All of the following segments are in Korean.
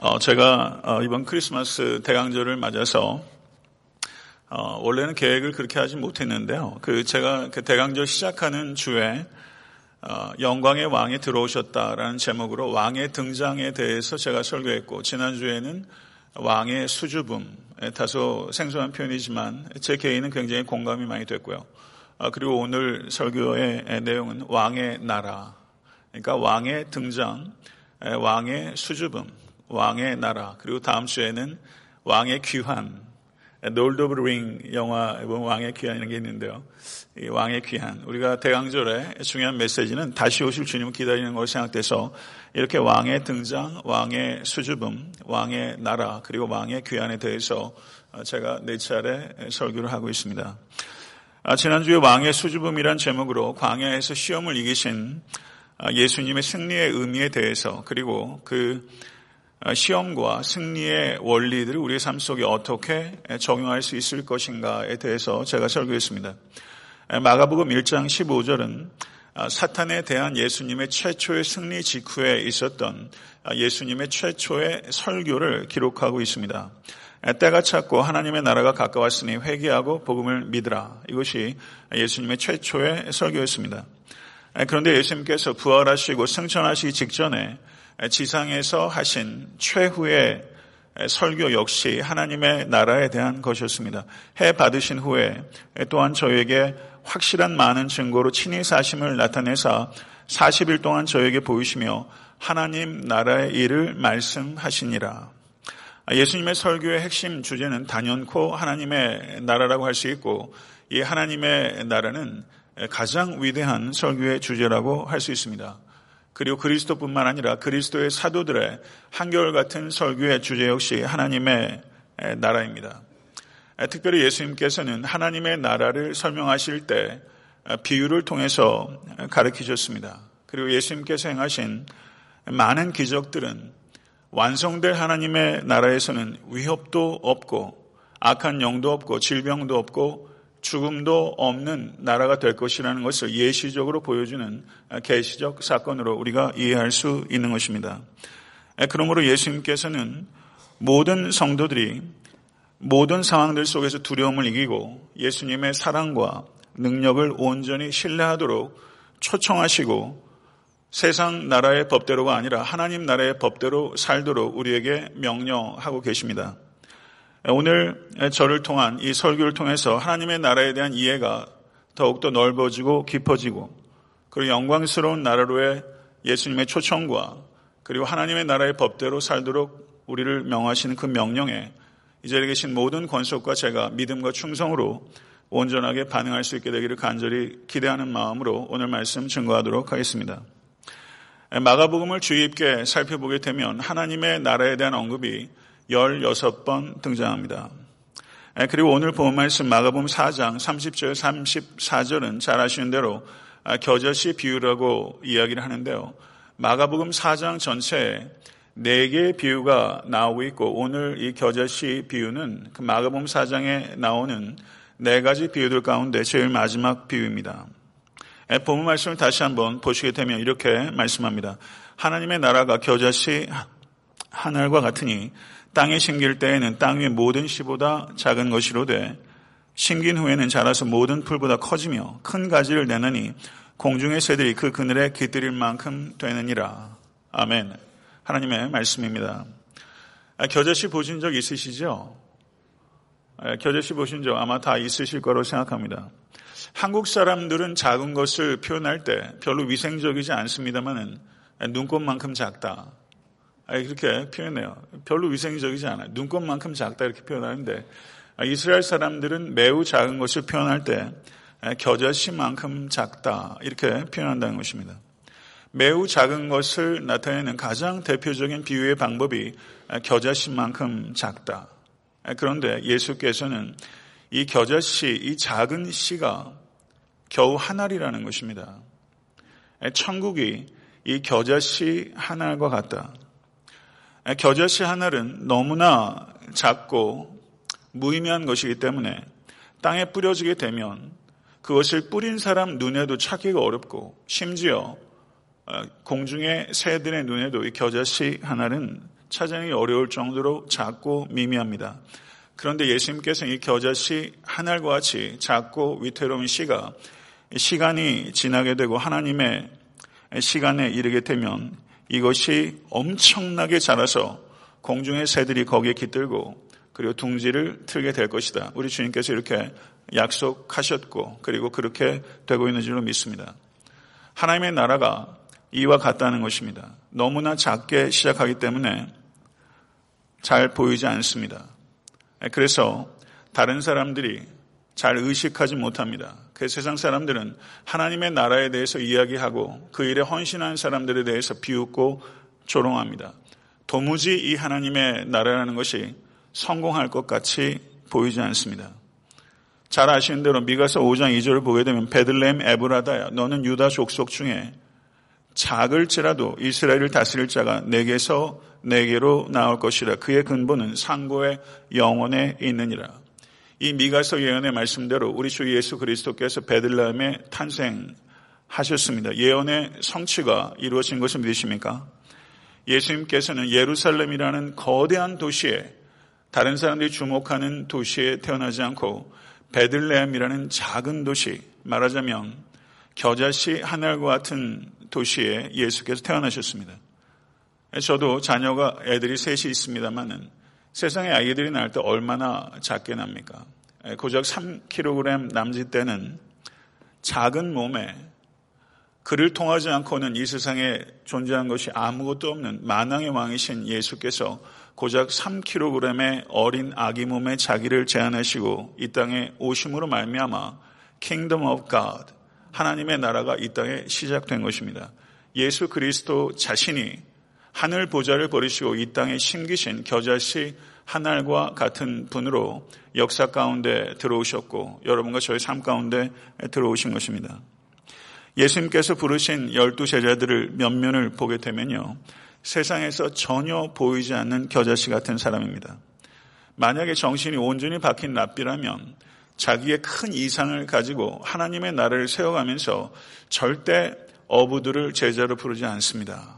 어, 제가 어, 이번 크리스마스 대강절을 맞아서 어, 원래는 계획을 그렇게 하지 못했는데요. 그 제가 그 대강절 시작하는 주에 어, 영광의 왕이 들어오셨다라는 제목으로 왕의 등장에 대해서 제가 설교했고 지난 주에는 왕의 수줍음 다소 생소한 표현이지만 제 개인은 굉장히 공감이 많이 됐고요. 어, 그리고 오늘 설교의 내용은 왕의 나라 그러니까 왕의 등장, 왕의 수줍음, 왕의 나라, 그리고 다음 주에는 왕의 귀환, Lord of Ring 영화 보면 왕의 귀환이라는 게 있는데요. 이 왕의 귀환. 우리가 대강절에 중요한 메시지는 다시 오실 주님을 기다리는 것으로 생각돼서 이렇게 왕의 등장, 왕의 수줍음, 왕의 나라, 그리고 왕의 귀환에 대해서 제가 네 차례 설교를 하고 있습니다. 아, 지난주에 왕의 수줍음이란 제목으로 광야에서 시험을 이기신 아, 예수님의 승리의 의미에 대해서 그리고 그 아, 시험과 승리의 원리들을 우리의 삶 속에 어떻게 적용할 수 있을 것인가에 대해서 제가 설교했습니다. 마가복음 1장 15절은 아, 사탄에 대한 예수님의 최초의 승리 직후에 있었던 예수님의 최초의 설교를 기록하고 있습니다. 때가 찼고 하나님의 나라가 가까웠으니 회개하고 복음을 믿으라. 이것이 예수님의 최초의 설교였습니다. 그런데 예수님께서 부활하시고 승천하시기 직전에 지상에서 하신 최후의 설교 역시 하나님의 나라에 대한 것이었습니다. 해 받으신 후에 또한 저에게 확실한 많은 증거로 친히 사심을 나타내사 40일 동안 저에게 보이시며 하나님 나라의 일을 말씀하시니라. 예수님의 설교의 핵심 주제는 단연코 하나님의 나라라고 할 수 있고 이 하나님의 나라는 가장 위대한 설교의 주제라고 할 수 있습니다. 그리고 그리스도뿐만 아니라 그리스도의 사도들의 한결같은 설교의 주제 역시 하나님의 나라입니다. 특별히 예수님께서는 하나님의 나라를 설명하실 때 비유를 통해서 가르치셨습니다. 그리고 예수님께서 행하신 많은 기적들은 완성될 하나님의 나라에서는 위협도 없고 악한 영도 없고 질병도 없고 죽음도 없는 나라가 될 것이라는 것을 예시적으로 보여주는 계시적 사건으로 우리가 이해할 수 있는 것입니다. 그러므로 예수님께서는 모든 성도들이 모든 상황들 속에서 두려움을 이기고 예수님의 사랑과 능력을 온전히 신뢰하도록 초청하시고 세상 나라의 법대로가 아니라 하나님 나라의 법대로 살도록 우리에게 명령하고 계십니다. 오늘 저를 통한 이 설교를 통해서 하나님의 나라에 대한 이해가 더욱더 넓어지고 깊어지고 그리고 영광스러운 나라로의 예수님의 초청과 그리고 하나님의 나라의 법대로 살도록 우리를 명하시는 그 명령에 이 자리에 계신 모든 권속과 제가 믿음과 충성으로 온전하게 반응할 수 있게 되기를 간절히 기대하는 마음으로 오늘 말씀 증거하도록 하겠습니다. 마가복음을 주의 깊게 살펴보게 되면 하나님의 나라에 대한 언급이 16번 등장합니다. 그리고 오늘 본 말씀 마가복음 4장 30절 34절은 잘 아시는 대로 아, 겨자씨 비유라고 이야기를 하는데요. 마가복음 4장 전체에 네 개의 비유가 나오고 있고 오늘 이 겨자씨 비유는 그 마가복음 4장에 나오는 네 가지 비유들 가운데 제일 마지막 비유입니다. 본문 말씀을 다시 한번 보시게 되면 이렇게 말씀합니다. 하나님의 나라가 겨자씨 하늘과 같으니 땅에 심길 때에는 땅 위의 모든 씨보다 작은 것이로되 심긴 후에는 자라서 모든 풀보다 커지며 큰 가지를 내느니 공중의 새들이 그 그늘에 깃들일 만큼 되느니라. 아멘. 하나님의 말씀입니다. 아, 겨자씨 보신 적 있으시죠? 아, 겨자씨 보신 적 아마 다 있으실 거로 생각합니다. 한국 사람들은 작은 것을 표현할 때 별로 위생적이지 않습니다만은 눈꽃만큼 작다. 그렇게 표현해요. 별로 위생적이지 않아요. 눈꽃만큼 작다 이렇게 표현하는데 이스라엘 사람들은 매우 작은 것을 표현할 때 겨자씨만큼 작다 이렇게 표현한다는 것입니다. 매우 작은 것을 나타내는 가장 대표적인 비유의 방법이 겨자씨만큼 작다. 그런데 예수께서는 이 겨자씨, 이 작은 씨가 겨우 한 알이라는 것입니다. 천국이 이 겨자씨 한 알과 같다. 겨자씨 하나는 너무나 작고 무의미한 것이기 때문에 땅에 뿌려지게 되면 그것을 뿌린 사람 눈에도 찾기가 어렵고 심지어 어, 공중의 새들의 눈에도 이 겨자씨 하나는 찾아내기 어려울 정도로 작고 미미합니다. 그런데 예수님께서 이 겨자씨 하늘과 같이 작고 위태로운 씨가 시간이 지나게 되고 하나님의 시간에 이르게 되면 이것이 엄청나게 자라서 공중의 새들이 거기에 깃들고 그리고 둥지를 틀게 될 것이다. 우리 주님께서 이렇게 약속하셨고 그리고 그렇게 되고 있는 줄로 믿습니다. 하나님의 나라가 이와 같다는 것입니다. 너무나 작게 시작하기 때문에 잘 보이지 않습니다. 그래서 다른 사람들이 잘 의식하지 못합니다. 그 세상 사람들은 하나님의 나라에 대해서 이야기하고 그 일에 헌신한 사람들에 대해서 비웃고 조롱합니다. 도무지 이 하나님의 나라라는 것이 성공할 것 같이 보이지 않습니다. 잘 아시는 대로 미가서 5장 2절을 보게 되면 베들레헴 에브라다야 너는 유다 족속 중에 작을지라도 이스라엘을 다스릴 자가 내게서 내게로 나올 것이라 그의 근본은 상고의 영원에 있느니라. 이 미가서 예언의 말씀대로 우리 주 예수 그리스도께서 베들레헴에 탄생하셨습니다. 예언의 성취가 이루어진 것을 믿으십니까? 예수님께서는 예루살렘이라는 거대한 도시에 다른 사람들이 주목하는 도시에 태어나지 않고 베들레헴이라는 작은 도시, 말하자면 겨자씨 하늘과 같은 도시에 예수께서 태어나셨습니다. 저도 자녀가 애들이 셋이 있습니다만은 세상에 아이들이 낳을 때 얼마나 작게 납니까? 고작 3kg 남짓 때는 작은 몸에 그를 통하지 않고는 이 세상에 존재한 것이 아무것도 없는 만왕의 왕이신 예수께서 고작 3kg의 어린 아기 몸에 자기를 제안하시고 이 땅에 오심으로 말미암아 Kingdom of God 하나님의 나라가 이 땅에 시작된 것입니다. 예수 그리스도 자신이 하늘 보좌를 버리시고 이 땅에 심기신 겨자씨 하늘과 같은 분으로 역사 가운데 들어오셨고 여러분과 저희 삶 가운데 들어오신 것입니다. 예수님께서 부르신 열두 제자들을 면면을 보게 되면요. 세상에서 전혀 보이지 않는 겨자씨 같은 사람입니다. 만약에 정신이 온전히 박힌 랍비라면 자기의 큰 이상을 가지고 하나님의 나라를 세워가면서 절대 어부들을 제자로 부르지 않습니다.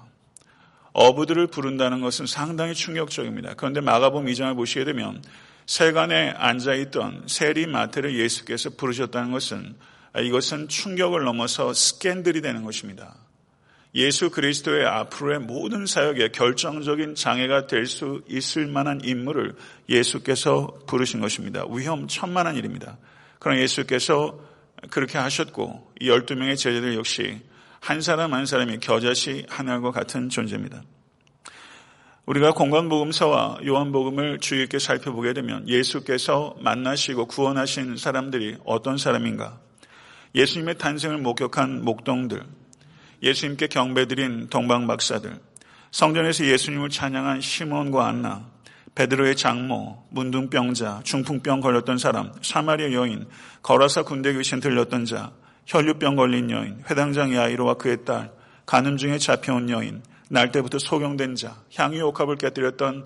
어부들을 부른다는 것은 상당히 충격적입니다. 그런데 마가복음 2장을 보시게 되면 세간에 앉아 있던 세리 마태를 예수께서 부르셨다는 것은 이것은 충격을 넘어서 스캔들이 되는 것입니다. 예수 그리스도의 앞으로의 모든 사역에 결정적인 장애가 될 수 있을 만한 인물을 예수께서 부르신 것입니다. 위험천만한 일입니다. 그러나 예수께서 그렇게 하셨고 이 12명의 제자들 역시 한 사람 한 사람이 겨자씨 하늘과 같은 존재입니다. 우리가 공간복음서와 요한복음을 주의 깊게 살펴보게 되면 예수께서 만나시고 구원하신 사람들이 어떤 사람인가? 예수님의 탄생을 목격한 목동들, 예수님께 경배드린 동방박사들, 성전에서 예수님을 찬양한 시몬과 안나, 베드로의 장모, 문둥병자, 중풍병 걸렸던 사람, 사마리아 여인, 거라사 군대 귀신 들렸던 자, 혈류병 걸린 여인, 회당장 야이로와 그의 딸, 가늠 중에 잡혀온 여인, 날 때부터 소경된 자, 향유 옥합을 깨뜨렸던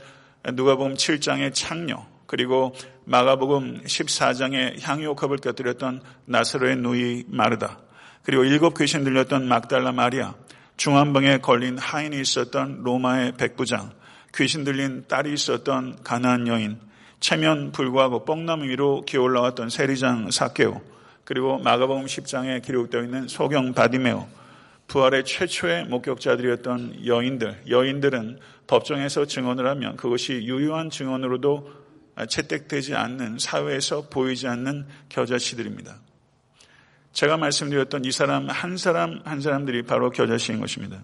누가복음 7장의 창녀, 그리고 마가복음 14장의 향유 옥합을 깨뜨렸던 나사로의 누이 마르다, 그리고 일곱 귀신 들렸던 막달라 마리아, 중환병에 걸린 하인이 있었던 로마의 백부장, 귀신 들린 딸이 있었던 가나안 여인, 체면 불구하고 뻥나무 위로 기어올라왔던 세리장 사케오, 그리고 마가복음 10장에 기록되어 있는 소경 바디메오, 부활의 최초의 목격자들이었던 여인들, 여인들은 법정에서 증언을 하면 그것이 유효한 증언으로도 채택되지 않는 사회에서 보이지 않는 겨자씨들입니다. 제가 말씀드렸던 이 사람 한 사람 한 사람들이 바로 겨자씨인 것입니다.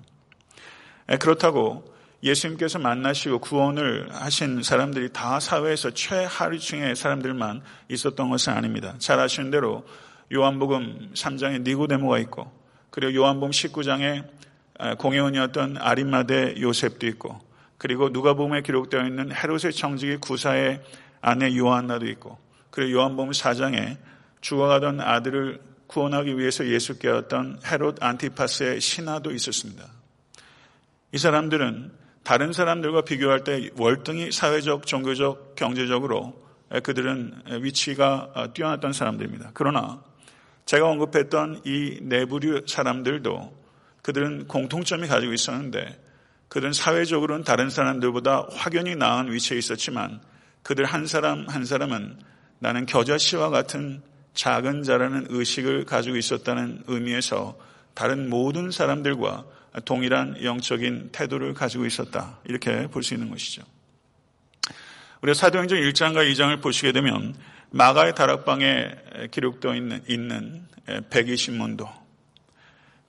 그렇다고 예수님께서 만나시고 구원을 하신 사람들이 다 사회에서 최하위층의 사람들만 있었던 것은 아닙니다. 잘 아시는 대로 요한복음 3장에 니고데모가 있고 그리고 요한복음 19장에 공회원이었던 아린마대 요셉도 있고 그리고 누가복음에 기록되어 있는 헤롯의 청직의 구사의 아내 요한나도 있고 그리고 요한복음 4장에 죽어가던 아들을 구원하기 위해서 예수께 왔던 헤롯 안티파스의 신하도 있었습니다. 이 사람들은 다른 사람들과 비교할 때 월등히 사회적, 종교적, 경제적으로 그들은 위치가 뛰어났던 사람들입니다. 그러나 제가 언급했던 이 내부류 사람들도 그들은 공통점이 가지고 있었는데 그들은 사회적으로는 다른 사람들보다 확연히 나은 위치에 있었지만 그들 한 사람 한 사람은 나는 겨자씨와 같은 작은 자라는 의식을 가지고 있었다는 의미에서 다른 모든 사람들과 동일한 영적인 태도를 가지고 있었다. 이렇게 볼 수 있는 것이죠. 우리가 사도행전 1장과 2장을 보시게 되면 마가의 다락방에 기록되어 있는, 있는 120문도,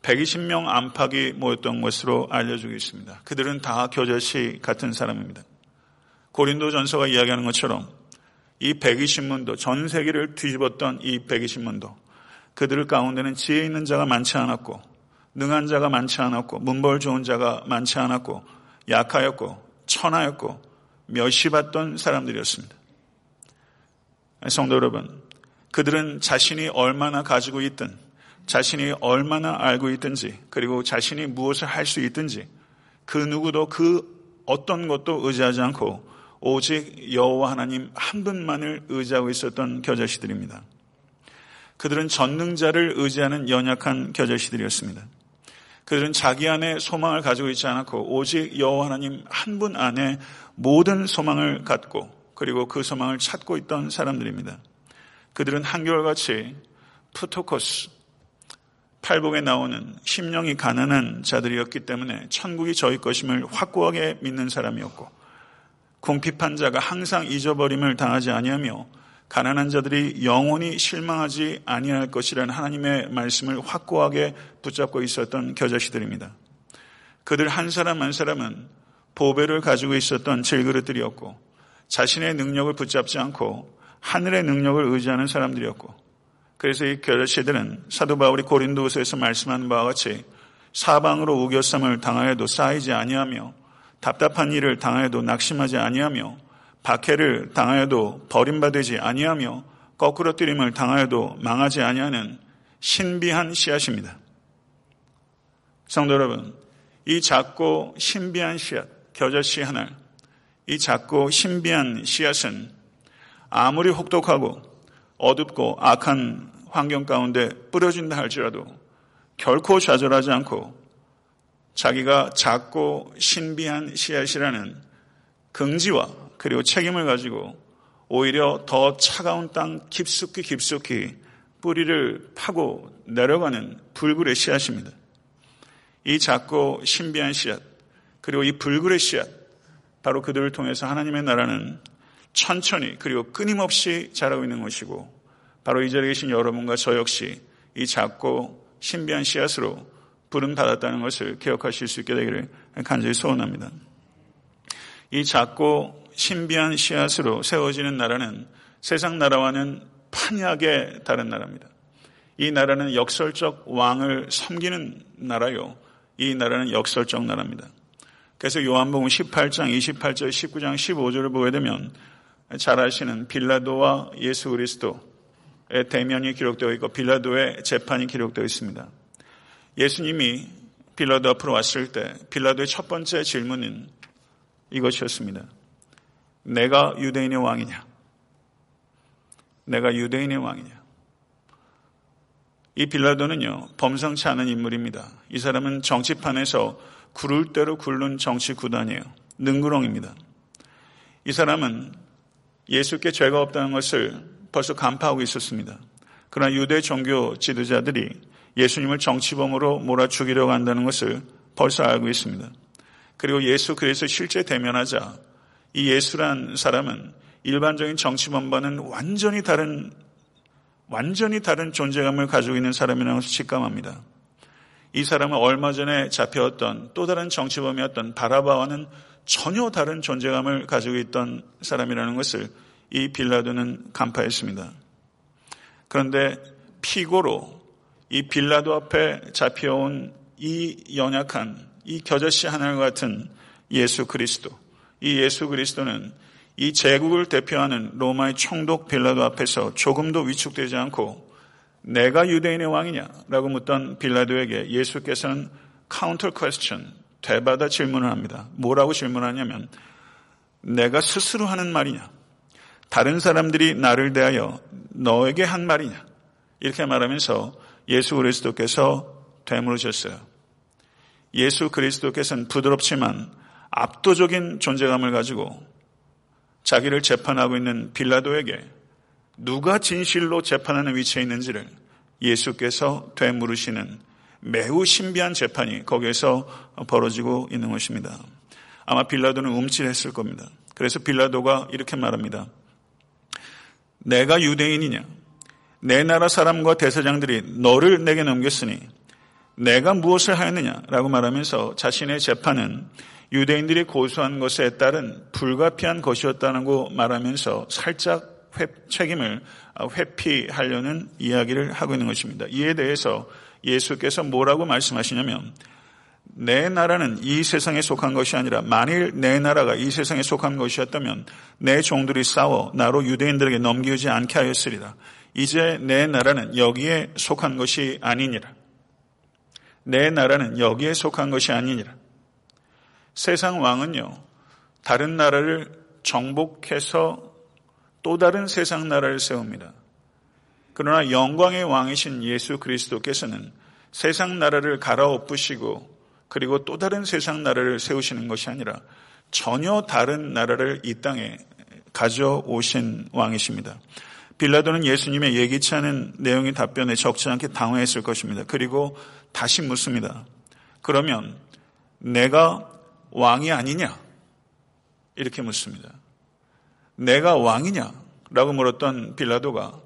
120명 안팎이 모였던 것으로 알려지고 있습니다. 그들은 다 교제시 같은 사람입니다. 고린도 전서가 이야기하는 것처럼 이 120문도, 전 세계를 뒤집었던 이 120문도, 그들 가운데는 지혜 있는 자가 많지 않았고, 능한 자가 많지 않았고, 문벌 좋은 자가 많지 않았고, 약하였고, 천하였고, 멸시 받던 사람들이었습니다. 성도 여러분, 그들은 자신이 얼마나 가지고 있든, 자신이 얼마나 알고 있든지, 그리고 자신이 무엇을 할 수 있든지, 그 누구도 그 어떤 것도 의지하지 않고 오직 여호와 하나님 한 분만을 의지하고 있었던 겨자씨들입니다. 그들은 전능자를 의지하는 연약한 겨자씨들이었습니다. 그들은 자기 안에 소망을 가지고 있지 않았고 오직 여호와 하나님 한 분 안에 모든 소망을 갖고 그리고 그 소망을 찾고 있던 사람들입니다. 그들은 한결같이 푸토코스 팔복에 나오는 심령이 가난한 자들이었기 때문에 천국이 저희 것임을 확고하게 믿는 사람이었고 궁핍한 자가 항상 잊어버림을 당하지 아니하며 가난한 자들이 영원히 실망하지 아니할 것이라는 하나님의 말씀을 확고하게 붙잡고 있었던 겨자씨들입니다. 그들 한 사람 한 사람은 보배를 가지고 있었던 질그릇들이었고 자신의 능력을 붙잡지 않고 하늘의 능력을 의지하는 사람들이었고 그래서 이 겨자씨들은 사도 바울이 고린도후서에서 말씀한 바와 같이 사방으로 우겨쌈을 당하여도 쌓이지 아니하며 답답한 일을 당하여도 낙심하지 아니하며 박해를 당하여도 버림받지 아니하며 거꾸로 뜨림을 당하여도 망하지 아니하는 신비한 씨앗입니다. 성도 여러분, 이 작고 신비한 씨앗, 겨자씨 하나, 이 작고 신비한 씨앗은 아무리 혹독하고 어둡고 악한 환경 가운데 뿌려진다 할지라도 결코 좌절하지 않고 자기가 작고 신비한 씨앗이라는 긍지와 그리고 책임을 가지고 오히려 더 차가운 땅 깊숙이 깊숙이 뿌리를 파고 내려가는 불굴의 씨앗입니다. 이 작고 신비한 씨앗, 그리고 이 불굴의 씨앗, 바로 그들을 통해서 하나님의 나라는 천천히 그리고 끊임없이 자라고 있는 것이고, 바로 이 자리에 계신 여러분과 저 역시 이 작고 신비한 씨앗으로 부름 받았다는 것을 기억하실 수 있게 되기를 간절히 소원합니다. 이 작고 신비한 씨앗으로 세워지는 나라는 세상 나라와는 판약의 다른 나라입니다. 이 나라는 역설적 왕을 섬기는 나라요. 이 나라는 역설적 나라입니다. 그래서 요한복음 18장 28절, 19장 15절을 보게 되면 잘 아시는 빌라도와 예수 그리스도의 대면이 기록되어 있고 빌라도의 재판이 기록되어 있습니다. 예수님이 빌라도 앞으로 왔을 때 빌라도의 첫 번째 질문은 이것이었습니다. 내가 유대인의 왕이냐? 내가 유대인의 왕이냐? 이 빌라도는요, 범상치 않은 인물입니다. 이 사람은 정치판에서 구를 대로 굴른 정치 구단이에요. 능구렁입니다. 이 사람은 예수께 죄가 없다는 것을 벌써 간파하고 있었습니다. 그러나 유대 종교 지도자들이 예수님을 정치범으로 몰아 죽이려고 한다는 것을 벌써 알고 있습니다. 그리고 예수 그래서 실제 대면하자 이 예수란 사람은 일반적인 정치범과는 완전히 다른 완전히 다른 존재감을 가지고 있는 사람이라는 것을 직감합니다. 이 사람은 얼마 전에 잡혀왔던 또 다른 정치범이었던 바라바와는 전혀 다른 존재감을 가지고 있던 사람이라는 것을 이 빌라도는 간파했습니다. 그런데 피고로 이 빌라도 앞에 잡혀온 이 연약한 이 겨자씨 하나 같은 예수 그리스도 이 예수 그리스도는 이 제국을 대표하는 로마의 총독 빌라도 앞에서 조금도 위축되지 않고 내가 유대인의 왕이냐라고 묻던 빌라도에게 예수께서는 counter question 되받아 질문을 합니다. 뭐라고 질문하냐면 내가 스스로 하는 말이냐 다른 사람들이 나를 대하여 너에게 한 말이냐 이렇게 말하면서 예수 그리스도께서 되물으셨어요. 예수 그리스도께서는 부드럽지만 압도적인 존재감을 가지고 자기를 재판하고 있는 빌라도에게 누가 진실로 재판하는 위치에 있는지를 예수께서 되물으시는 매우 신비한 재판이 거기에서 벌어지고 있는 것입니다. 아마 빌라도는 움찔했을 겁니다. 그래서 빌라도가 이렇게 말합니다. 내가 유대인이냐? 내 나라 사람과 대사장들이 너를 내게 넘겼으니 내가 무엇을 하였느냐라고 말하면서 자신의 재판은 유대인들이 고소한 것에 따른 불가피한 것이었다는 거 말하면서 살짝 회, 책임을 회피하려는 이야기를 하고 있는 것입니다. 이에 대해서 예수께서 뭐라고 말씀하시냐면 내 나라는 이 세상에 속한 것이 아니라 만일 내 나라가 이 세상에 속한 것이었다면 내 종들이 싸워 나로 유대인들에게 넘기지 않게 하였으리라. 이제 내 나라는 여기에 속한 것이 아니니라. 내 나라는 여기에 속한 것이 아니니라. 세상 왕은요, 다른 나라를 정복해서 또 다른 세상 나라를 세웁니다. 그러나 영광의 왕이신 예수 그리스도께서는 세상 나라를 갈아엎으시고 그리고 또 다른 세상 나라를 세우시는 것이 아니라 전혀 다른 나라를 이 땅에 가져오신 왕이십니다. 빌라도는 예수님의 예기치 않은 내용의 답변에 적지 않게 당황했을 것입니다. 그리고 다시 묻습니다. 그러면 내가 왕이 아니냐? 이렇게 묻습니다. 내가 왕이냐? 라고 물었던 빌라도가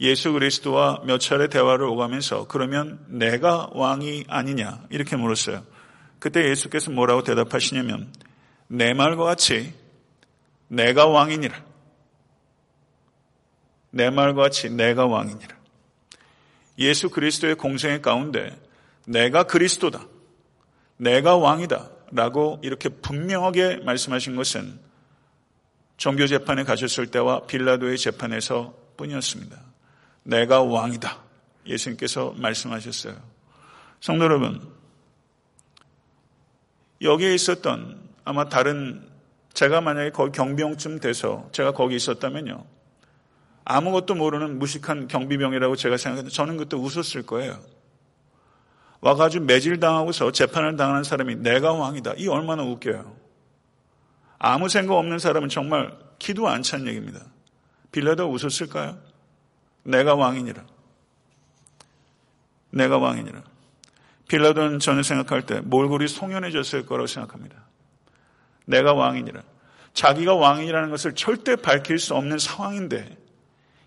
예수 그리스도와 몇 차례 대화를 오가면서 그러면 내가 왕이 아니냐? 이렇게 물었어요. 그때 예수께서 뭐라고 대답하시냐면 내 말과 같이 내가 왕이니라. 내 말과 같이 내가 왕이니라. 예수 그리스도의 공생의 가운데 내가 그리스도다. 내가 왕이다. 라고 이렇게 분명하게 말씀하신 것은 종교 재판에 가셨을 때와 빌라도의 재판에서 뿐이었습니다. 내가 왕이다. 예수님께서 말씀하셨어요. 성도 여러분, 여기에 있었던 아마 다른 제가 만약에 거기 경비용쯤 돼서 제가 거기 있었다면요. 아무것도 모르는 무식한 경비병이라고 제가 생각했는데 저는 그때 웃었을 거예요. 와가지고 매질당하고서 재판을 당하는 사람이 내가 왕이다. 이 얼마나 웃겨요. 아무 생각 없는 사람은 정말 기도 안 찬 얘기입니다. 빌라도 웃었을까요? 내가 왕이니라. 내가 왕이니라. 빌라도는 저는 생각할 때 몰골이 송연해졌을 거라고 생각합니다. 내가 왕이니라. 자기가 왕이라는 것을 절대 밝힐 수 없는 상황인데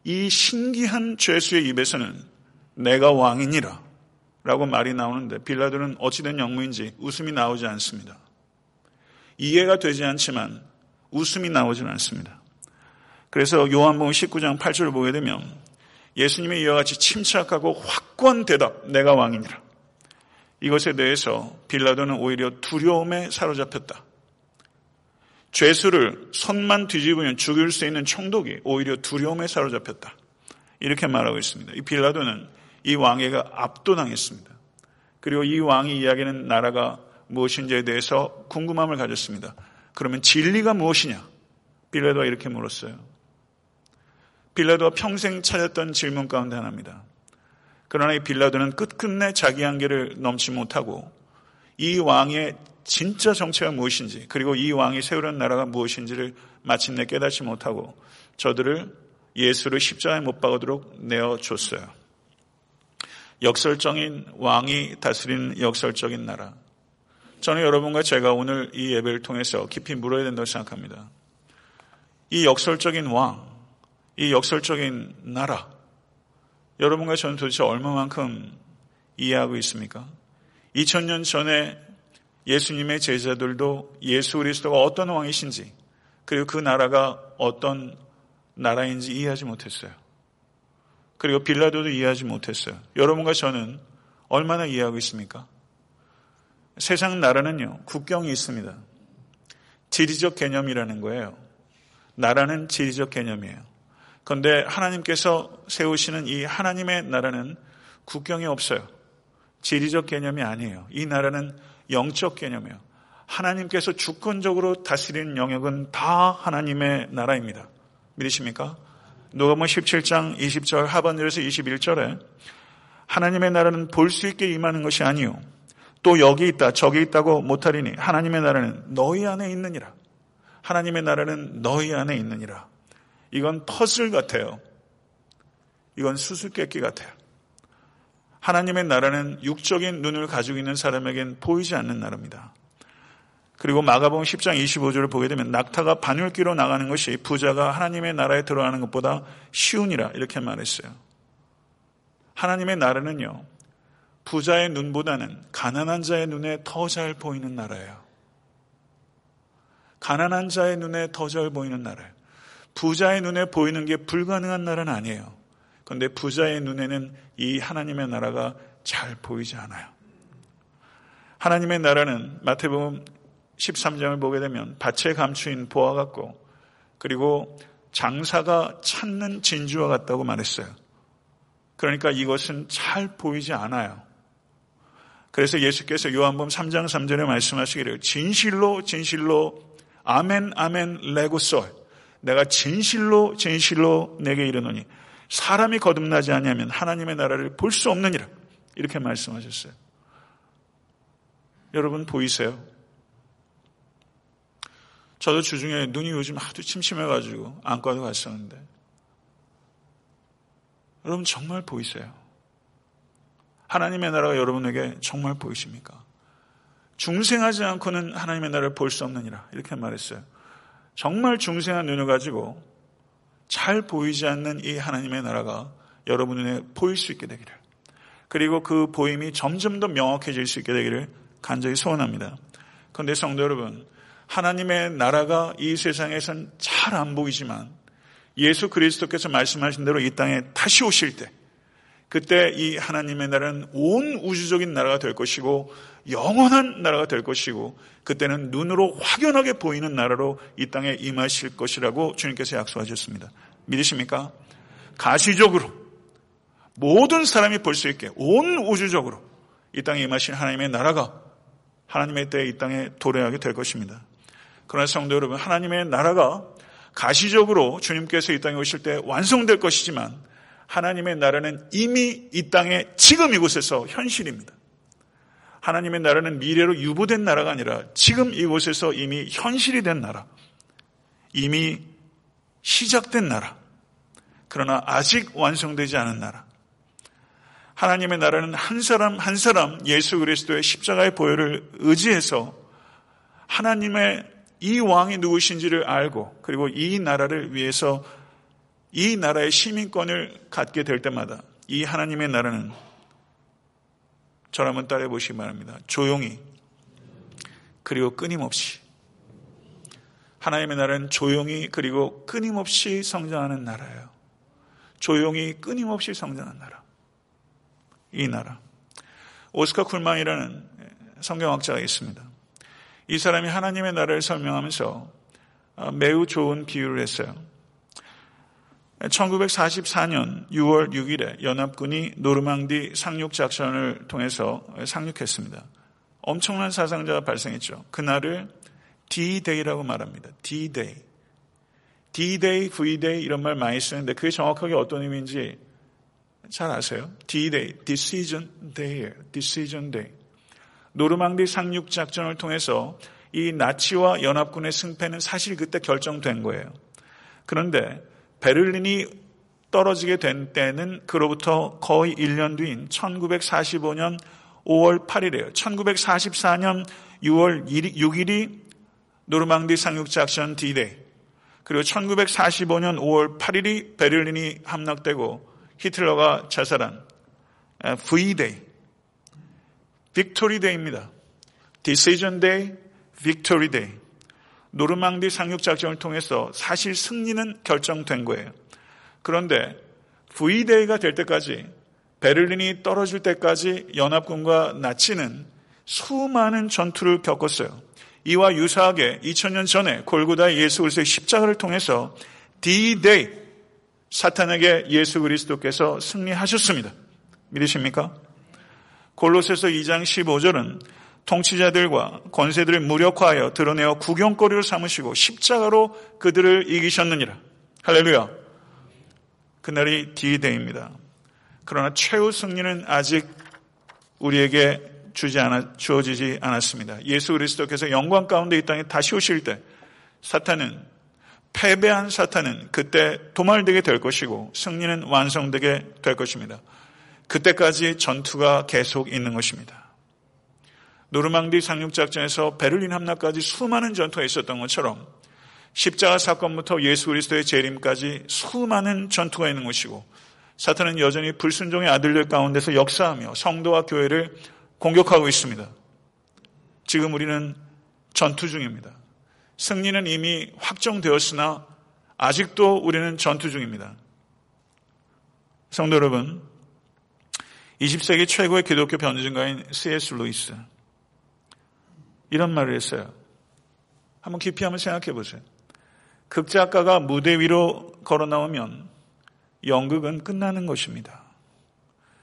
이 신기한 죄수의 입에서는 내가 왕이니라 라고 말이 나오는데 빌라도는 어찌된 영무인지 웃음이 나오지 않습니다. 이해가 되지 않지만 웃음이 나오지 않습니다. 그래서 요한복음 19장 8절을 보게 되면 예수님의 이와 같이 침착하고 확고한 대답 내가 왕이니라. 이것에 대해서 빌라도는 오히려 두려움에 사로잡혔다. 죄수를 손만 뒤집으면 죽일 수 있는 총독이 오히려 두려움에 사로잡혔다. 이렇게 말하고 있습니다. 이 빌라도는 이 왕에게 압도당했습니다. 그리고 이 왕이 이야기하는 나라가 무엇인지에 대해서 궁금함을 가졌습니다. 그러면 진리가 무엇이냐? 빌라도가 이렇게 물었어요. 빌라도가 평생 찾았던 질문 가운데 하나입니다. 그러나 이 빌라도는 끝끝내 자기 한계를 넘지 못하고 이 왕의 진짜 정체가 무엇인지 그리고 이 왕이 세우는 나라가 무엇인지를 마침내 깨닫지 못하고 저들을 예수를 십자가에 못 박아도록 내어줬어요. 역설적인 왕이 다스리는 역설적인 나라. 저는 여러분과 제가 오늘 이 예배를 통해서 깊이 물어야 된다고 생각합니다. 이 역설적인 왕, 이 역설적인 나라, 여러분과 저는 도대체 얼마만큼 이해하고 있습니까? 2000년 전에 예수님의 제자들도 예수 그리스도가 어떤 왕이신지 그리고 그 나라가 어떤 나라인지 이해하지 못했어요. 그리고 빌라도도 이해하지 못했어요. 여러분과 저는 얼마나 이해하고 있습니까? 세상 나라는요, 국경이 있습니다. 지리적 개념이라는 거예요. 나라는 지리적 개념이에요. 그런데 하나님께서 세우시는 이 하나님의 나라는 국경이 없어요. 지리적 개념이 아니에요. 이 나라는 영적 개념이에요. 하나님께서 주권적으로 다스리는 영역은 다 하나님의 나라입니다. 믿으십니까? 누가복음 17장 20절 하반절에서 21절에 하나님의 나라는 볼 수 있게 임하는 것이 아니요 또 여기 있다 저기 있다고 못하리니 하나님의 나라는 너희 안에 있느니라. 하나님의 나라는 너희 안에 있느니라. 이건 퍼즐 같아요. 이건 수수께끼 같아요. 하나님의 나라는 육적인 눈을 가지고 있는 사람에겐 보이지 않는 나라입니다. 그리고 마가복음 10장 25절을 보게 되면 낙타가 바늘기로 나가는 것이 부자가 하나님의 나라에 들어가는 것보다 쉬우니라 이렇게 말했어요. 하나님의 나라는요. 부자의 눈보다는 가난한 자의 눈에 더 잘 보이는 나라예요. 가난한 자의 눈에 더 잘 보이는 나라예요. 부자의 눈에 보이는 게 불가능한 나라는 아니에요. 그런데 부자의 눈에는 이 하나님의 나라가 잘 보이지 않아요. 하나님의 나라는 마태복음 13장을 보게 되면 밭에 감추인 보화 같고 그리고 장사가 찾는 진주와 같다고 말했어요. 그러니까 이것은 잘 보이지 않아요. 그래서 예수께서 요한복음 3장 3절에 말씀하시기를 진실로 진실로 아멘 아멘 레고솔 내가 진실로 진실로 내게 이르노니 사람이 거듭나지 않으면 하나님의 나라를 볼 수 없느니라 이렇게 말씀하셨어요. 여러분 보이세요? 저도 주중에 눈이 요즘 하도 침침해가지고 안과도 갔었는데 여러분 정말 보이세요? 하나님의 나라가 여러분에게 정말 보이십니까? 중생하지 않고는 하나님의 나라를 볼 수 없느니라 이렇게 말했어요. 정말 중생한 눈을 가지고 잘 보이지 않는 이 하나님의 나라가 여러분 눈에 보일 수 있게 되기를 그리고 그 보임이 점점 더 명확해질 수 있게 되기를 간절히 소원합니다. 그런데 성도 여러분 하나님의 나라가 이 세상에선 잘 안 보이지만 예수 그리스도께서 말씀하신 대로 이 땅에 다시 오실 때 그때 이 하나님의 나라는 온 우주적인 나라가 될 것이고 영원한 나라가 될 것이고 그때는 눈으로 확연하게 보이는 나라로 이 땅에 임하실 것이라고 주님께서 약속하셨습니다. 믿으십니까? 가시적으로 모든 사람이 볼 수 있게 온 우주적으로 이 땅에 임하신 하나님의 나라가 하나님의 때에 이 땅에 도래하게 될 것입니다. 그러나 성도 여러분, 하나님의 나라가 가시적으로 주님께서 이 땅에 오실 때 완성될 것이지만 하나님의 나라는 이미 이 땅에 지금 이곳에서 현실입니다. 하나님의 나라는 미래로 유보된 나라가 아니라 지금 이곳에서 이미 현실이 된 나라. 이미 시작된 나라. 그러나 아직 완성되지 않은 나라. 하나님의 나라는 한 사람 한 사람 예수 그리스도의 십자가의 보혈을 의지해서 하나님의 이 왕이 누구신지를 알고 그리고 이 나라를 위해서 이 나라의 시민권을 갖게 될 때마다 이 하나님의 나라는 저를 한번 따라해 보시기 바랍니다. 조용히 그리고 끊임없이 하나님의 나라는 조용히 그리고 끊임없이 성장하는 나라예요. 조용히 끊임없이 성장하는 나라. 이 나라. 오스카 쿨망이라는 성경학자가 있습니다. 이 사람이 하나님의 나라를 설명하면서 어, 매우 좋은 비유를 했어요. 1944년 6월 6일에 연합군이 노르망디 상륙 작전을 통해서 상륙했습니다. 엄청난 사상자가 발생했죠. 그날을 D-Day라고 말합니다. D-Day. D-Day, V-Day 이런 말 많이 쓰는데 그게 정확하게 어떤 의미인지 잘 아세요? D-Day, Decision Day, Decision Day. 노르망디 상륙 작전을 통해서 이 나치와 연합군의 승패는 사실 그때 결정된 거예요. 그런데 베를린이 떨어지게 된 때는 그로부터 거의 1년 뒤인 1945년 5월 8일이에요. 1944년 6월 6일이 노르망디 상륙 작전 D-Day. 그리고 1945년 5월 8일이 베를린이 함락되고 히틀러가 자살한 V-Day. Victory Day입니다. Decision Day, Victory Day. 노르망디 상륙 작전을 통해서 사실 승리는 결정된 거예요. 그런데 V-Day가 될 때까지 베를린이 떨어질 때까지 연합군과 나치는 수많은 전투를 겪었어요. 이와 유사하게 2000년 전에 골고다 예수 그리스도의 십자가를 통해서 D-Day 사탄에게 예수 그리스도께서 승리하셨습니다. 믿으십니까? 골로새서 2장 15절은 통치자들과 권세들을 무력화하여 드러내어 구경거리를 삼으시고 십자가로 그들을 이기셨느니라. 할렐루야. 그날이 디데이입니다. 그러나 최후 승리는 아직 우리에게 주지 않아, 주어지지 않았습니다. 예수 그리스도께서 영광 가운데 이 땅에 다시 오실 때 사탄은 패배한 사탄은 그때 도말되게 될 것이고 승리는 완성되게 될 것입니다. 그때까지 전투가 계속 있는 것입니다. 노르망디 상륙작전에서 베를린 함락까지 수많은 전투가 있었던 것처럼 십자가 사건부터 예수 그리스도의 재림까지 수많은 전투가 있는 것이고 사탄은 여전히 불순종의 아들들 가운데서 역사하며 성도와 교회를 공격하고 있습니다. 지금 우리는 전투 중입니다. 승리는 이미 확정되었으나 아직도 우리는 전투 중입니다. 성도 여러분, 20세기 최고의 기독교 변증가인 C.S. 루이스 이런 말을 했어요. 한번 깊이 한번 생각해 보세요. 극작가가 무대 위로 걸어 나오면 연극은 끝나는 것입니다.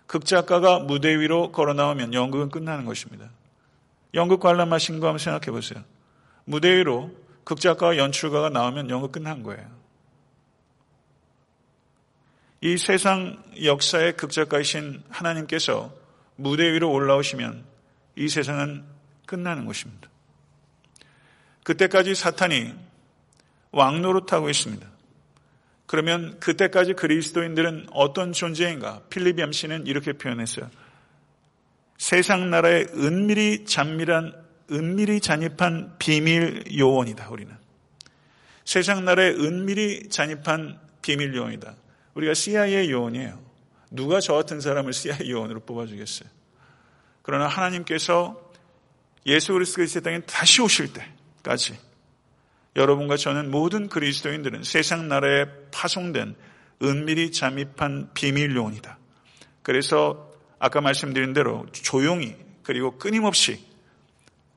극작가가 무대 위로 걸어 나오면 연극은 끝나는 것입니다. 연극 관람하신 거 한번 생각해 보세요. 무대 위로 극작가와 연출가가 나오면 연극 끝난 거예요. 이 세상 역사의 극작가이신 하나님께서 무대 위로 올라오시면 이 세상은 끝나는 것입니다. 그때까지 사탄이 왕노릇하고 있습니다. 그러면 그때까지 그리스도인들은 어떤 존재인가? 필립 얌씨는 이렇게 표현했어요. 세상 나라의 은밀히 잔밀한 은밀히 잔입한 비밀 요원이다. 우리는 세상 나라의 은밀히 잔입한 비밀 요원이다. 우리가 CIA 요원이에요. 누가 저 같은 사람을 CIA 요원으로 뽑아주겠어요? 그러나 하나님께서 예수 그리스도가 이 땅에 다시 오실 때까지 여러분과 저는 모든 그리스도인들은 세상 나라에 파송된 은밀히 잠입한 비밀 요원이다. 그래서 아까 말씀드린 대로 조용히 그리고 끊임없이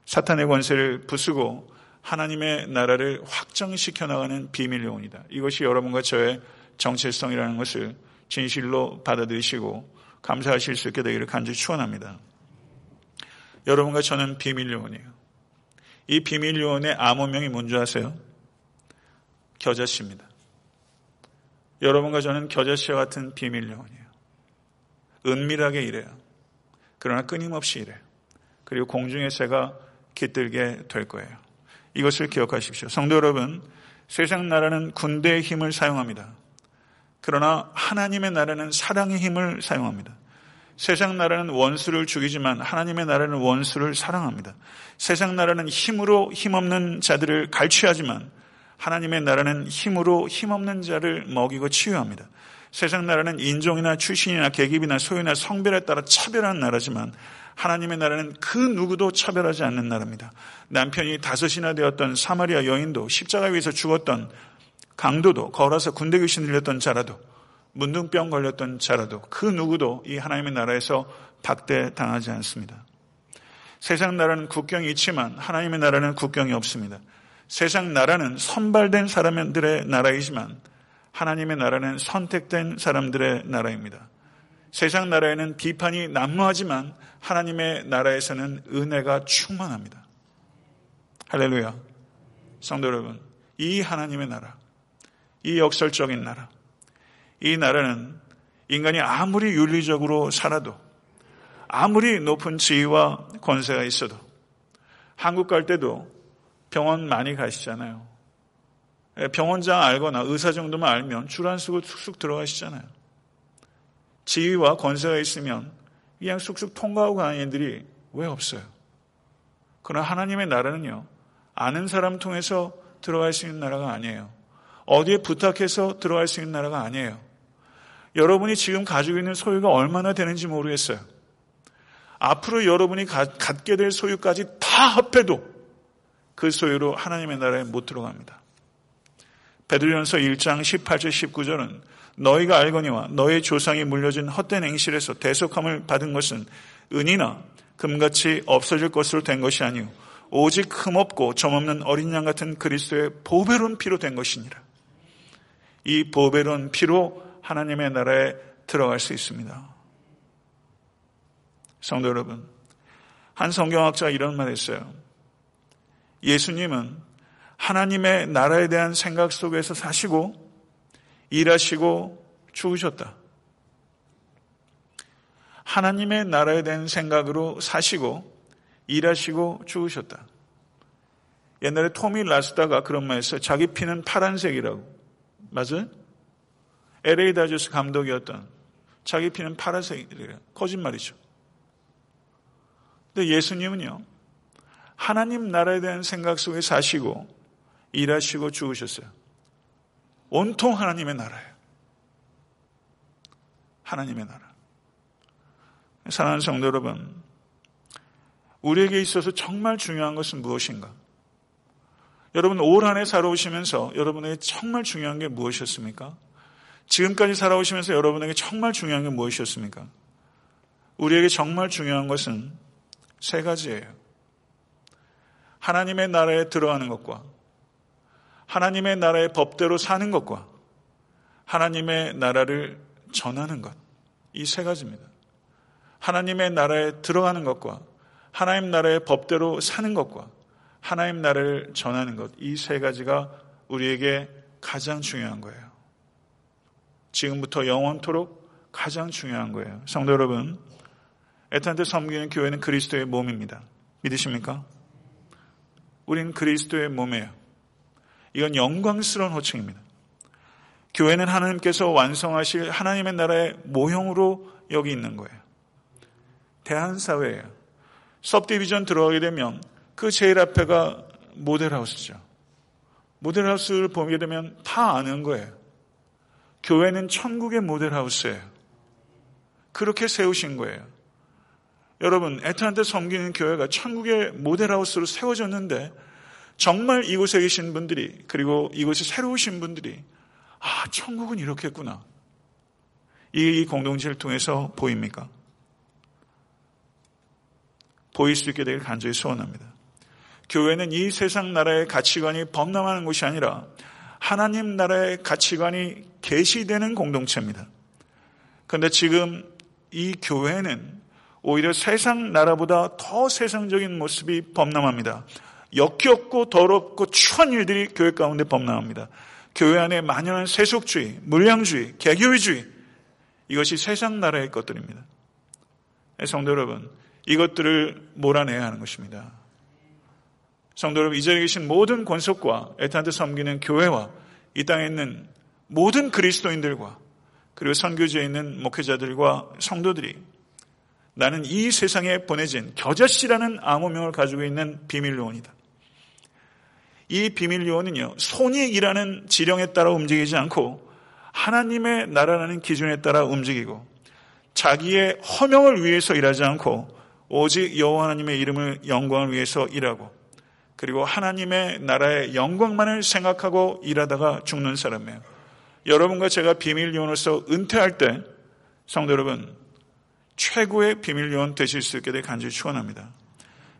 사탄의 권세를 부수고 하나님의 나라를 확정시켜 나가는 비밀 요원이다. 이것이 여러분과 저의 정체성이라는 것을 진실로 받아들이시고 감사하실 수 있게 되기를 간절히 축원합니다. 여러분과 저는 비밀 요원이에요. 이 비밀 요원의 암호명이 뭔지 아세요? 겨자씨입니다. 여러분과 저는 겨자씨와 같은 비밀 요원이에요. 은밀하게 일해요. 그러나 끊임없이 일해요. 그리고 공중의 새가 깃들게 될 거예요. 이것을 기억하십시오. 성도 여러분, 세상 나라는 군대의 힘을 사용합니다. 그러나 하나님의 나라는 사랑의 힘을 사용합니다. 세상 나라는 원수를 죽이지만 하나님의 나라는 원수를 사랑합니다. 세상 나라는 힘으로 힘없는 자들을 갈취하지만 하나님의 나라는 힘으로 힘없는 자를 먹이고 치유합니다. 세상 나라는 인종이나 출신이나 계급이나 소유나 성별에 따라 차별하는 나라지만 하나님의 나라는 그 누구도 차별하지 않는 나라입니다. 남편이 다섯이나 되었던 사마리아 여인도 십자가 위에서 죽었던 강도도 걸어서 군대 귀신 들렸던 자라도 문둥병 걸렸던 자라도 그 누구도 이 하나님의 나라에서 박대당하지 않습니다. 세상 나라는 국경이 있지만 하나님의 나라는 국경이 없습니다. 세상 나라는 선발된 사람들의 나라이지만 하나님의 나라는 선택된 사람들의 나라입니다. 세상 나라에는 비판이 난무하지만 하나님의 나라에서는 은혜가 충만합니다. 할렐루야. 성도 여러분, 이 하나님의 나라, 이 역설적인 나라, 이 나라는 인간이 아무리 윤리적으로 살아도 아무리 높은 지위와 권세가 있어도 한국 갈 때도 병원 많이 가시잖아요. 예, 병원장 알거나 의사 정도만 알면 줄 안 쓰고 쑥쑥 들어가시잖아요. 지위와 권세가 있으면 그냥 쑥쑥 통과하고 가는 애들이 왜 없어요? 그러나 하나님의 나라는요, 아는 사람 통해서 들어갈 수 있는 나라가 아니에요. 어디에 부탁해서 들어갈 수 있는 나라가 아니에요. 여러분이 지금 가지고 있는 소유가 얼마나 되는지 모르겠어요. 앞으로 여러분이 갖게 될 소유까지 다 합해도 그 소유로 하나님의 나라에 못 들어갑니다. 베드로전서 1장 18절 19절은 너희가 알거니와 너희 조상이 물려진 헛된 행실에서 대속함을 받은 것은 은이나 금같이 없어질 것으로 된 것이 아니오 오직 흠없고 점없는 어린 양 같은 그리스도의 보배로운 피로 된 것이니라. 이 보배로운 피로 하나님의 나라에 들어갈 수 있습니다. 성도 여러분, 한 성경학자가 이런 말 했어요. 예수님은 하나님의 나라에 대한 생각 속에서 사시고 일하시고 죽으셨다. 하나님의 나라에 대한 생각으로 사시고 일하시고 죽으셨다. 옛날에 토미 라스다가 그런 말 했어요. 자기 피는 파란색이라고. 맞아요? LA 다저스 감독이었던 자기 피는 파란색이래요. 거짓말이죠. 근데 예수님은요. 하나님 나라에 대한 생각 속에 사시고 일하시고 죽으셨어요. 온통 하나님의 나라예요. 하나님의 나라. 사랑하는 성도 여러분, 우리에게 있어서 정말 중요한 것은 무엇인가? 여러분 올 한해 살아오시면서 여러분에게 정말 중요한 게 무엇이었습니까? 지금까지 살아오시면서 여러분에게 정말 중요한 게 무엇이었습니까? 우리에게 정말 중요한 것은 세 가지예요. 하나님의 나라에 들어가는 것과 하나님의 나라의 법대로 사는 것과 하나님의 나라를 전하는 것. 이 세 가지입니다. 하나님의 나라에 들어가는 것과 하나님 나라의 법대로 사는 것과 하나님 나라를 전하는 것. 이 세 가지가 우리에게 가장 중요한 거예요. 지금부터 영원토록 가장 중요한 거예요. 성도 여러분, 애타한테 섬기는 교회는 그리스도의 몸입니다. 믿으십니까? 우리는 그리스도의 몸이에요. 이건 영광스러운 호칭입니다. 교회는 하나님께서 완성하실 하나님의 나라의 모형으로 여기 있는 거예요. 대한사회예요. 섭디비전 들어가게 되면 그 제일 앞에가 모델하우스죠. 모델하우스를 보게 되면 다 아는 거예요. 교회는 천국의 모델하우스예요. 그렇게 세우신 거예요. 여러분, 애틀한테 섬기는 교회가 천국의 모델하우스로 세워졌는데 정말 이곳에 계신 분들이 그리고 이곳에 새로 오신 분들이 아, 천국은 이렇겠구나. 이 공동체를 통해서 보입니까? 보일 수 있게 되길 간절히 소원합니다. 교회는 이 세상 나라의 가치관이 범람하는 곳이 아니라 하나님 나라의 가치관이 계시되는 공동체입니다. 그런데 지금 이 교회는 오히려 세상 나라보다 더 세상적인 모습이 범람합니다. 역겹고 더럽고 추한 일들이 교회 가운데 범람합니다. 교회 안에 만연한 세속주의, 물량주의, 개교의주의 이것이 세상 나라의 것들입니다. 성도 여러분, 이것들을 몰아내야 하는 것입니다. 성도 여러분, 이 자리에 계신 모든 권속과 에탄트 섬기는 교회와 이 땅에 있는 모든 그리스도인들과 그리고 선교지에 있는 목회자들과 성도들이 나는 이 세상에 보내진 겨자씨라는 암호명을 가지고 있는 비밀 요원이다. 이 비밀 요원은요, 손익이라는 지령에 따라 움직이지 않고 하나님의 나라라는 기준에 따라 움직이고 자기의 허명을 위해서 일하지 않고 오직 여호와 하나님의 이름을 영광을 위해서 일하고 그리고 하나님의 나라의 영광만을 생각하고 일하다가 죽는 사람이에요. 여러분과 제가 비밀 요원으로서 은퇴할 때 성도 여러분 최고의 비밀 요원 되실 수 있게 될 간절히 축원합니다.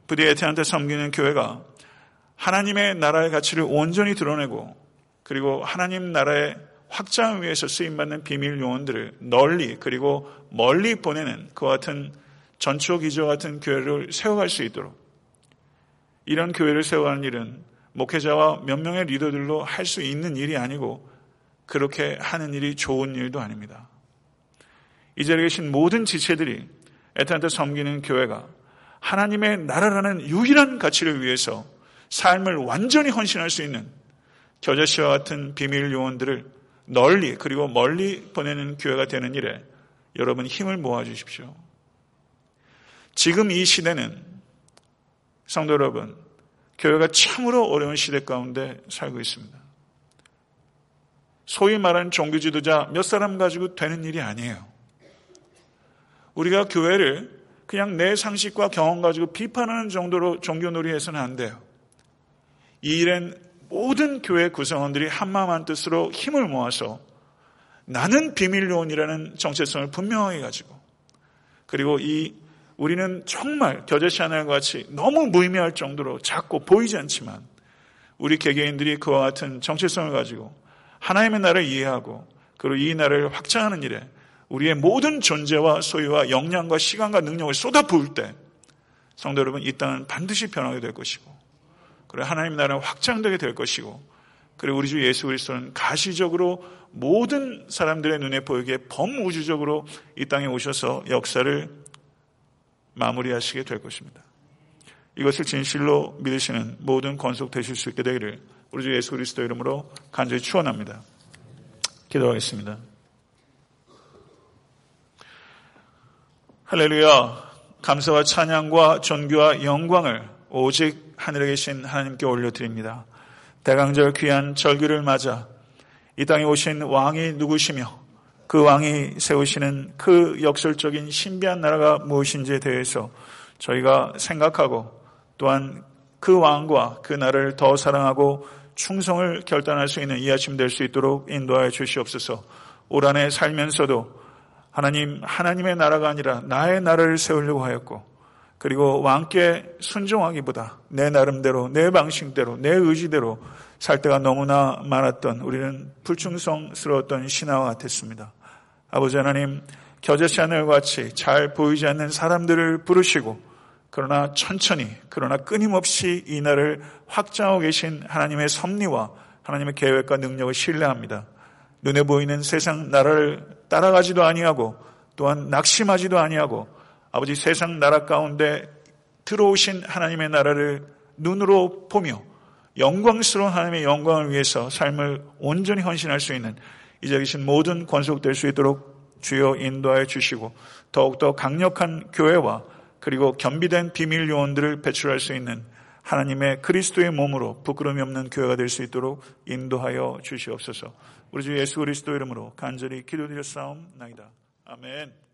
부디 에테한테 섬기는 교회가 하나님의 나라의 가치를 온전히 드러내고 그리고 하나님 나라의 확장을 위해서 쓰임받는 비밀 요원들을 널리 그리고 멀리 보내는 그와 같은 전초 기조 같은 교회를 세워갈 수 있도록 이런 교회를 세워가는 일은 목회자와 몇 명의 리더들로 할 수 있는 일이 아니고 그렇게 하는 일이 좋은 일도 아닙니다. 이 자리에 계신 모든 지체들이 애타한테 섬기는 교회가 하나님의 나라라는 유일한 가치를 위해서 삶을 완전히 헌신할 수 있는 겨자씨와 같은 비밀 요원들을 널리 그리고 멀리 보내는 교회가 되는 일에 여러분 힘을 모아 주십시오. 지금 이 시대는 성도 여러분, 교회가 참으로 어려운 시대 가운데 살고 있습니다. 소위 말하는 종교 지도자 몇 사람 가지고 되는 일이 아니에요. 우리가 교회를 그냥 내 상식과 경험 가지고 비판하는 정도로 종교놀이 해서는 안 돼요. 이 일엔 모든 교회 구성원들이 한마음 한뜻으로 힘을 모아서 나는 비밀요원이라는 정체성을 분명하게 가지고 그리고 이 우리는 정말 겨자씨 하나과 같이 너무 무의미할 정도로 작고 보이지 않지만 우리 개개인들이 그와 같은 정체성을 가지고 하나님의 나라를 이해하고 그리고 이 나라를 확장하는 일에 우리의 모든 존재와 소유와 역량과 시간과 능력을 쏟아 부을 때 성도 여러분 이 땅은 반드시 변하게 될 것이고 그리고 하나님 나라는 확장되게 될 것이고 그리고 우리 주 예수 그리스도는 가시적으로 모든 사람들의 눈에 보이게 범우주적으로 이 땅에 오셔서 역사를 마무리하시게 될 것입니다. 이것을 진실로 믿으시는 모든 권속 되실 수 있게 되기를 우리 주 예수 그리스도 이름으로 간절히 축원합니다. 기도하겠습니다. 할렐루야. 감사와 찬양과 존귀와 영광을 오직 하늘에 계신 하나님께 올려드립니다. 대강절 귀한 절기를 맞아 이 땅에 오신 왕이 누구시며 그 왕이 세우시는 그 역설적인 신비한 나라가 무엇인지에 대해서 저희가 생각하고 또한 그 왕과 그 나라를 더 사랑하고 충성을 결단할 수 있는 이 아침 될 수 있도록 인도하여 주시옵소서. 올 한해 살면서도 하나님, 하나님의 나라가 아니라 나의 나라를 세우려고 하였고, 그리고 왕께 순종하기보다 내 나름대로, 내 방식대로, 내 의지대로 살 때가 너무나 많았던 우리는 불충성스러웠던 신하와 같았습니다. 아버지 하나님, 겨자씨 하늘같이 잘 보이지 않는 사람들을 부르시고, 그러나 천천히, 그러나 끊임없이 이 날을 확장하고 계신 하나님의 섭리와 하나님의 계획과 능력을 신뢰합니다. 눈에 보이는 세상 나라를 따라가지도 아니하고 또한 낙심하지도 아니하고 아버지 세상 나라 가운데 들어오신 하나님의 나라를 눈으로 보며 영광스러운 하나님의 영광을 위해서 삶을 온전히 헌신할 수 있는 이제 계신 모든 권속될 수 있도록 주여 인도하여 주시고 더욱더 강력한 교회와 그리고 겸비된 비밀 요원들을 배출할 수 있는 하나님의 그리스도의 몸으로 부끄러움이 없는 교회가 될 수 있도록 인도하여 주시옵소서. 우리 주 예수 그리스도 이름으로 간절히 기도드렸사옵나이다. 아멘.